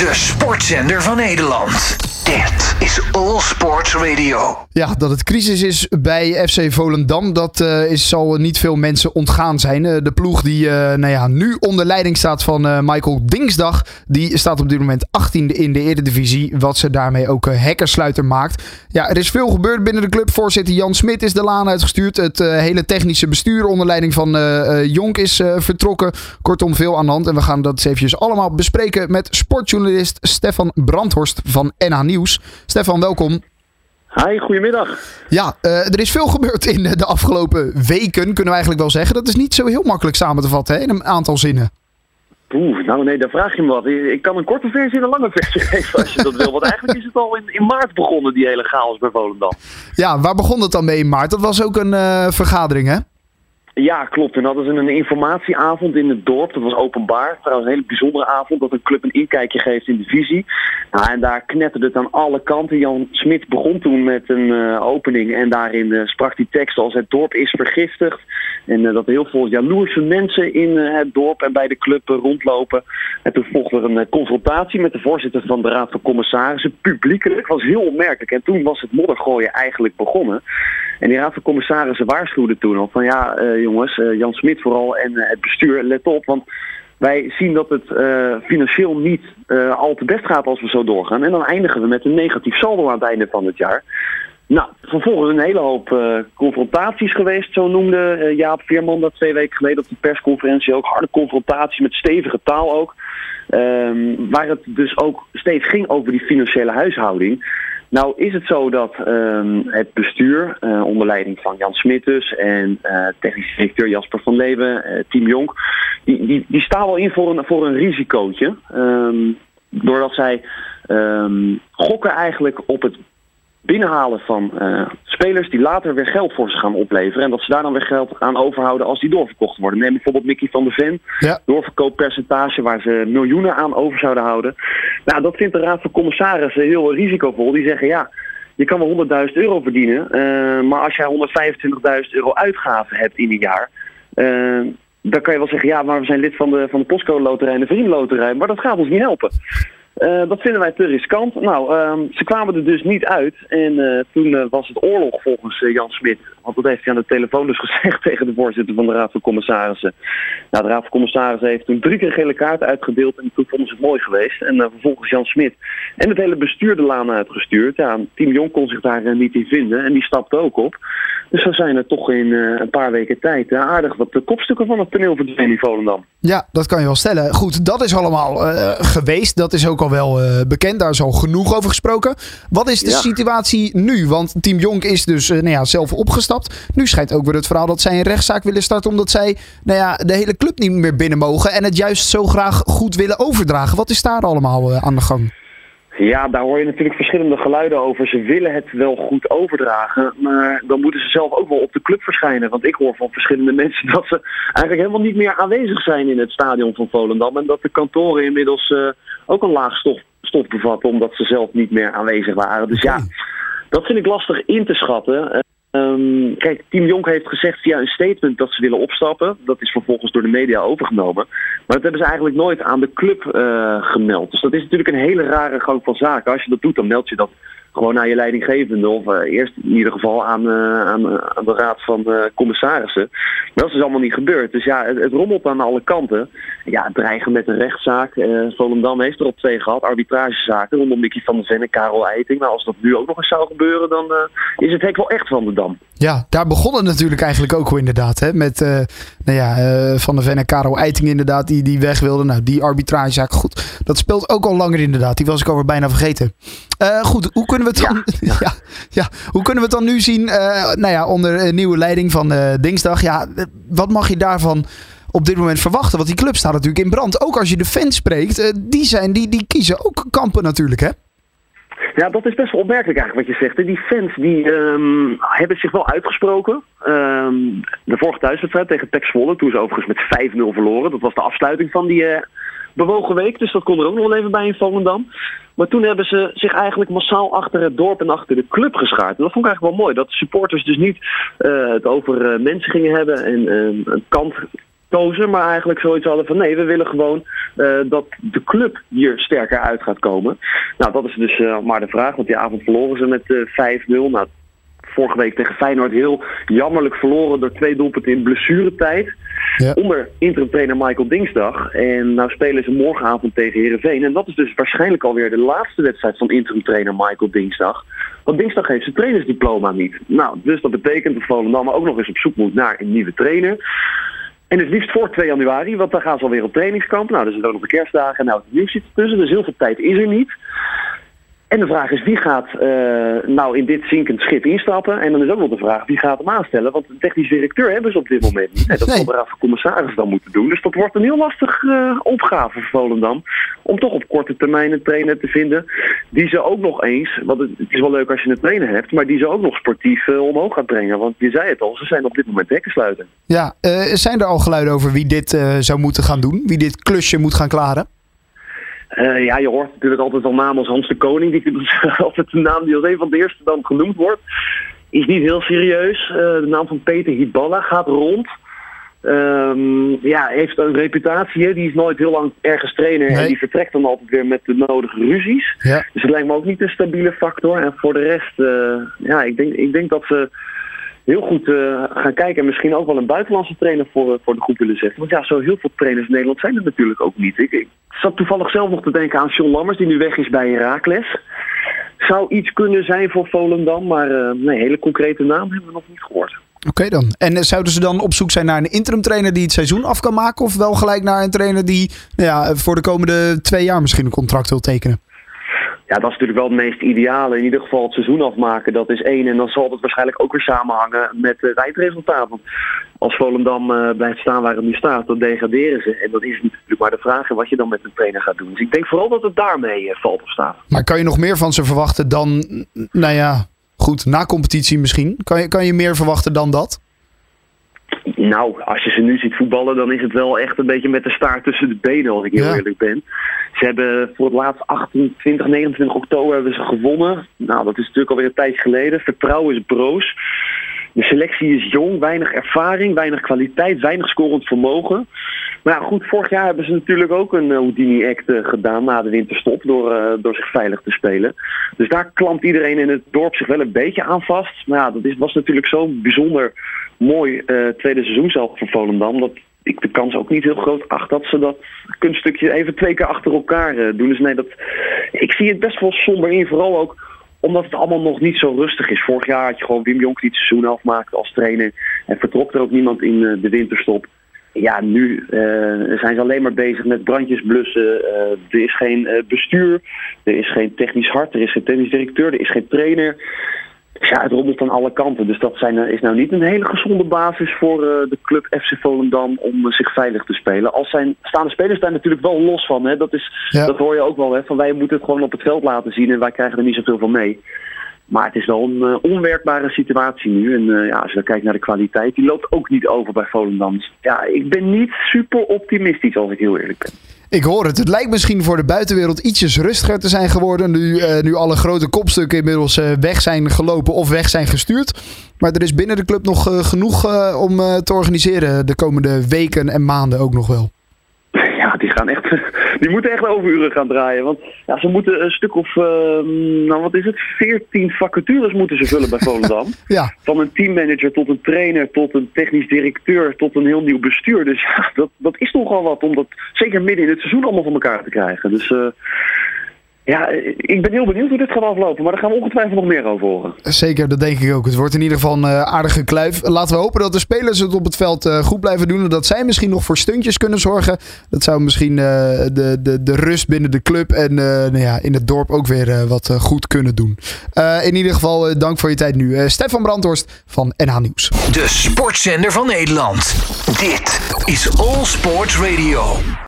De sportzender van Nederland. Dit is All Sports Radio. Ja, dat het crisis is bij FC Volendam, dat uh, is, zal niet veel mensen ontgaan zijn. Uh, de ploeg die uh, nou ja, nu onder leiding staat van Michael Dingsdag, die staat op dit moment 18e in de Eredivisie, wat ze daarmee ook hekkersluiter maakt. Ja, er is veel gebeurd binnen de club. Voorzitter Jan Smit is de laan uitgestuurd. Het hele technische bestuur onder leiding van Jonk is vertrokken. Kortom, veel aan de hand. En we gaan dat eens eventjes allemaal bespreken met sportjournalist Stefan Brandhorst van NH Nieuws. Stefan, welkom. Hi, goedemiddag. Ja, uh, er is veel gebeurd in de afgelopen weken, kunnen we eigenlijk wel zeggen. Dat is niet zo heel makkelijk samen te vatten hè, in een aantal zinnen. Oeh, nou nee, daar vraag je me wat. Ik kan een korte versie en een lange versie geven als je dat wil. Want eigenlijk is het al in, in maart begonnen, die hele chaos bij Volendam. Ja, waar begon het dan mee in maart? Dat was ook een uh, vergadering, hè? Ja, klopt. En hadden ze een informatieavond in het dorp. Dat was openbaar. Trouwens een hele bijzondere avond dat een club een inkijkje geeft in de visie. Nou, en daar knetterde het aan alle kanten. Jan Smit begon toen met een uh, opening en daarin uh, sprak die tekst als het dorp is vergiftigd. En uh, dat heel veel jaloerse mensen in het dorp en bij de club rondlopen. En toen volgde er een confrontatie met de voorzitter van de Raad van Commissarissen. Publiekelijk. was heel opmerkelijk. En toen was het moddergooien eigenlijk begonnen. En die Raad van Commissarissen waarschuwde toen al van ja jongens, uh, Jan Smit vooral en uh, het bestuur, let op. Want wij zien dat het financieel niet al te best gaat als we zo doorgaan. En dan eindigen we met een negatief saldo aan het einde van het jaar. Nou, vervolgens een hele hoop confrontaties geweest, zo noemde Jaap Veerman dat twee weken geleden op de persconferentie ook. Harde confrontatie met stevige taal ook. Um, waar het dus ook steeds ging over die financiële huishouding. Nou is het zo dat um, het bestuur, uh, onder leiding van Jan Smittus en uh, technisch directeur Jasper van Leeuwen, uh, Team Jonk, die, die, die staan wel in voor een, voor een risicootje. Um, doordat zij um, gokken eigenlijk op het binnenhalen van spelers die later weer geld voor ze gaan opleveren. En dat ze daar dan weer geld aan overhouden als die doorverkocht worden. Neem bijvoorbeeld Mickey van der Ven. Ja. Doorverkooppercentage waar ze miljoenen aan over zouden houden. Nou, dat vindt de Raad van Commissarissen heel risicovol. Die zeggen ja, je kan wel 100.000 euro verdienen. Uh, maar als jij 125.000 euro uitgaven hebt in een jaar... Uh, dan kan je wel zeggen, ja, maar we zijn lid van de, van de postcode loterij en de vriendenloterij. Maar dat gaat ons niet helpen. Uh, dat vinden wij te riskant. Nou, uh, ze kwamen er dus niet uit. En uh, toen uh, was het oorlog volgens Jan Smit. Want dat heeft hij aan de telefoon dus gezegd tegen de voorzitter van de Raad van Commissarissen. Nou, de Raad van Commissarissen heeft toen drie keer gele kaart uitgedeeld. En toen vonden ze het mooi geweest. En vervolgens Jan Smit en het hele bestuur de laan uitgestuurd. Ja, Team Jong kon zich daar niet in vinden. En die stapte ook op. Dus zo zijn er toch in een paar weken tijd aardig wat de kopstukken van het toneel verdwenen in Volendam. Ja, dat kan je wel stellen. Goed, dat is allemaal geweest. Dat is ook al wel uh, bekend. Daar is al genoeg over gesproken. Wat is de ja. situatie nu? Want Team Jonk is dus uh, nou ja, zelf Nu schijnt ook weer het verhaal dat zij een rechtszaak willen starten. Omdat zij nou ja, de hele club niet meer binnen mogen. En het juist zo graag goed willen overdragen. Wat is daar allemaal uh, aan de gang? Ja, daar hoor je natuurlijk verschillende geluiden over. Ze willen het wel goed overdragen, maar dan moeten ze zelf ook wel op de club verschijnen. Want ik hoor van verschillende mensen dat ze eigenlijk helemaal niet meer aanwezig zijn in het stadion van Volendam. En dat de kantoren inmiddels uh, ook een laag stof, stof bevatten, omdat ze zelf niet meer aanwezig waren. Dus ja, dat vind ik lastig in te schatten. Um, kijk, Team Jonk heeft gezegd via een statement dat ze willen opstappen. Dat is vervolgens door de media overgenomen. Maar dat hebben ze eigenlijk nooit aan de club uh, gemeld. Dus dat is natuurlijk een hele rare gang van zaken. Als je dat doet, dan meld je dat gewoon aan je leidinggevende. Of uh, eerst in ieder geval aan, uh, aan, aan, de raad van commissarissen. Maar dat is dus allemaal niet gebeurd. Dus ja, het, rommelt aan alle kanten. Ja, dreigen met een rechtszaak. Volendam heeft er op twee gehad. Arbitragezaken rondom Mickey van der Ven en Karel Eiting. Maar als dat nu ook nog eens zou gebeuren, dan is het hek wel echt van de dam. Ja, daar begon het natuurlijk eigenlijk ook inderdaad. Hè? Met nou ja, Van der Ven en Karel Eiting inderdaad, die, die weg wilden. Nou, die arbitragezaak, goed. Dat speelt ook al langer inderdaad. Die was ik alweer bijna vergeten. Goed, hoe kunnen we het dan, ja, ja. ja, hoe kunnen we het dan nu zien? Uh, nou ja, onder nieuwe leiding van uh, Dinsdag. Ja, wat mag je daarvan op dit moment verwachten? Want die club staat natuurlijk in brand. Ook als je de fans spreekt, die, zijn, die, die kiezen ook kampen natuurlijk, hè? Ja, dat is best wel opmerkelijk eigenlijk wat je zegt. Die fans die um, hebben zich wel uitgesproken. Um, de vorige thuiswedstrijd tegen Pek Zwolle, toen ze overigens met 5-0 verloren. Dat was de afsluiting van die uh, bewogen week, dus dat kon er ook nog wel even bij in Volendam. Maar toen hebben ze zich eigenlijk massaal achter het dorp en achter de club geschaard. En dat vond ik eigenlijk wel mooi. Dat supporters dus niet uh, het over uh, mensen gingen hebben en uh, een kant kozen, maar eigenlijk zoiets hadden van nee, we willen gewoon dat de club hier sterker uit gaat komen. Nou, dat is dus maar de vraag, want die avond verloren ze met 5-0. Nou, vorige week tegen Feyenoord heel jammerlijk verloren door twee doelpunten in blessuretijd. Ja. Onder interim Michael Dingsdag. En nou spelen ze morgenavond tegen Herenveen. En dat is dus waarschijnlijk alweer de laatste wedstrijd van interim trainer Michael Dingsdag. Want Dingsdag heeft zijn trainersdiploma niet. Nou, dus dat betekent dat Volendam ook nog eens op zoek moet naar een nieuwe trainer. En het liefst voor 2 januari, want dan gaan ze alweer op trainingskamp. Nou, dus er ook nog de kerstdagen en nou het nieuws zit tussen. Dus heel veel tijd is er niet. En de vraag is wie gaat uh, nou in dit zinkend schip instappen? En dan is ook nog de vraag wie gaat hem aanstellen? Want de technisch directeur hebben ze op dit moment niet. dat zal de raad van commissaris dan moeten doen. Dus dat wordt een heel lastig uh, opgave voor Volendam. Om toch op korte termijn een trainer te vinden die ze ook nog eens, want het, is wel leuk als je een trainer hebt, maar die ze ook nog sportief uh, omhoog gaat brengen. Want je zei het al, ze zijn op dit moment hekken sluiten. Ja, zijn er al geluiden over wie dit zou moeten gaan doen? Wie dit klusje moet gaan klaren? Uh, ja, je hoort natuurlijk altijd wel namen als Hans de Koning. Die is altijd een naam die als een van de eerste dan genoemd wordt. Is niet heel serieus. Uh, de naam van Peter Hiballa gaat rond. Um, ja, heeft een reputatie. Hè? Die is nooit heel lang ergens trainer. En die vertrekt dan altijd weer met de nodige ruzies. Ja. Dus het lijkt me ook niet een stabiele factor. En voor de rest, uh, ja, ik denk, ik denk dat ze heel goed uh, gaan kijken. En misschien ook wel een buitenlandse trainer voor, voor de groep willen zetten. Want ja, zo heel veel trainers in Nederland zijn er natuurlijk ook niet. Ik, ik zat toevallig zelf nog te denken aan John Lammers, die nu weg is bij Herakles. Zou iets kunnen zijn voor Volendam, maar uh, nee, hele concrete naam hebben we nog niet gehoord. Oké dan. En eh, zouden ze dan op zoek zijn naar een interim trainer die het seizoen af kan maken? Of wel gelijk naar een trainer die nou ja, voor de komende twee jaar misschien een contract wil tekenen? Ja, dat is natuurlijk wel het meest ideale. In ieder geval het seizoen afmaken, dat is één. En dan zal het waarschijnlijk ook weer samenhangen met het eindresultaat. Want als Volendam uh, blijft staan waar het nu staat, dan degraderen ze. En dat is natuurlijk maar de vraag wat je dan met een trainer gaat doen. Dus ik denk vooral dat het daarmee uh, valt of staat. Maar kan je nog meer van ze verwachten dan, nou ja, goed, na competitie misschien? Kan je, kan je meer verwachten dan dat? Nou, als je ze nu ziet voetballen, dan is het wel echt een beetje met de staart tussen de benen, als ik heel eerlijk ben. Ze hebben voor het laatst 28, 29 oktober hebben ze gewonnen. Nou, dat is natuurlijk alweer een tijdje geleden. Vertrouwen is broos. De selectie is jong, weinig ervaring, weinig kwaliteit, weinig scorend vermogen. Maar ja, goed, vorig jaar hebben ze natuurlijk ook een uh, Houdini-act uh, gedaan na de winterstop door, uh, door zich veilig te spelen. Dus daar klampt iedereen in het dorp zich wel een beetje aan vast. Maar ja, dat is, was natuurlijk zo'n bijzonder mooi tweede seizoen zelf voor Volendam. Dat ik de kans ook niet heel groot acht dat ze dat kunststukje even twee keer achter elkaar doen. Dus nee, dat, ik zie het best wel somber in. Vooral ook omdat het allemaal nog niet zo rustig is. Vorig jaar had je gewoon Wim Jonk die het seizoen afmaakte als trainer. En vertrok er ook niemand in de winterstop. Ja, nu uh, zijn ze alleen maar bezig met brandjes blussen. Uh, er is geen uh, bestuur, er is geen technisch hart, er is geen technisch directeur, er is geen trainer. Ja, het rommelt aan alle kanten. Dus dat zijn, is nou niet een hele gezonde basis voor de club FC Volendam om zich veilig te spelen. Als zijn staande spelers daar natuurlijk wel los van. Hè. Dat, is, dat hoor je ook wel. Hè. Van wij moeten het gewoon op het veld laten zien en wij krijgen er niet zoveel van mee. Maar het is wel een uh, onwerkbare situatie nu. En uh, ja, als je dan kijkt naar de kwaliteit, die loopt ook niet over bij Volendam. Ja, ik ben niet super optimistisch als ik heel eerlijk ben. Ik hoor het. Het lijkt misschien voor de buitenwereld ietsjes rustiger te zijn geworden. Nu, uh, nu alle grote kopstukken inmiddels weg zijn gelopen of weg zijn gestuurd. Maar er is binnen de club nog genoeg om te organiseren de komende weken en maanden ook nog wel. Ja, die gaan echt die moeten echt overuren gaan draaien. Want ja, ze moeten een stuk of, uh, nou wat is het, 14 vacatures moeten ze vullen bij Volendam. ja. Van een teammanager tot een trainer, tot een technisch directeur, tot een heel nieuw bestuur. Dus ja, dat, dat is nogal wat om dat zeker midden in het seizoen allemaal van elkaar te krijgen. Dus uh, ja, ik ben heel benieuwd hoe dit gaat aflopen, maar daar gaan we ongetwijfeld nog meer over horen. Zeker, dat denk ik ook. Het wordt in ieder geval een uh, aardige kluif. Laten we hopen dat de spelers het op het veld uh, goed blijven doen en dat zij misschien nog voor stuntjes kunnen zorgen. Dat zou misschien uh, de, de, de rust binnen de club en nou ja, in het dorp ook weer wat goed kunnen doen. in ieder geval dank voor je tijd nu. Stefan Brandhorst van NH Nieuws. De sportzender van Nederland. Dit is All Sports Radio.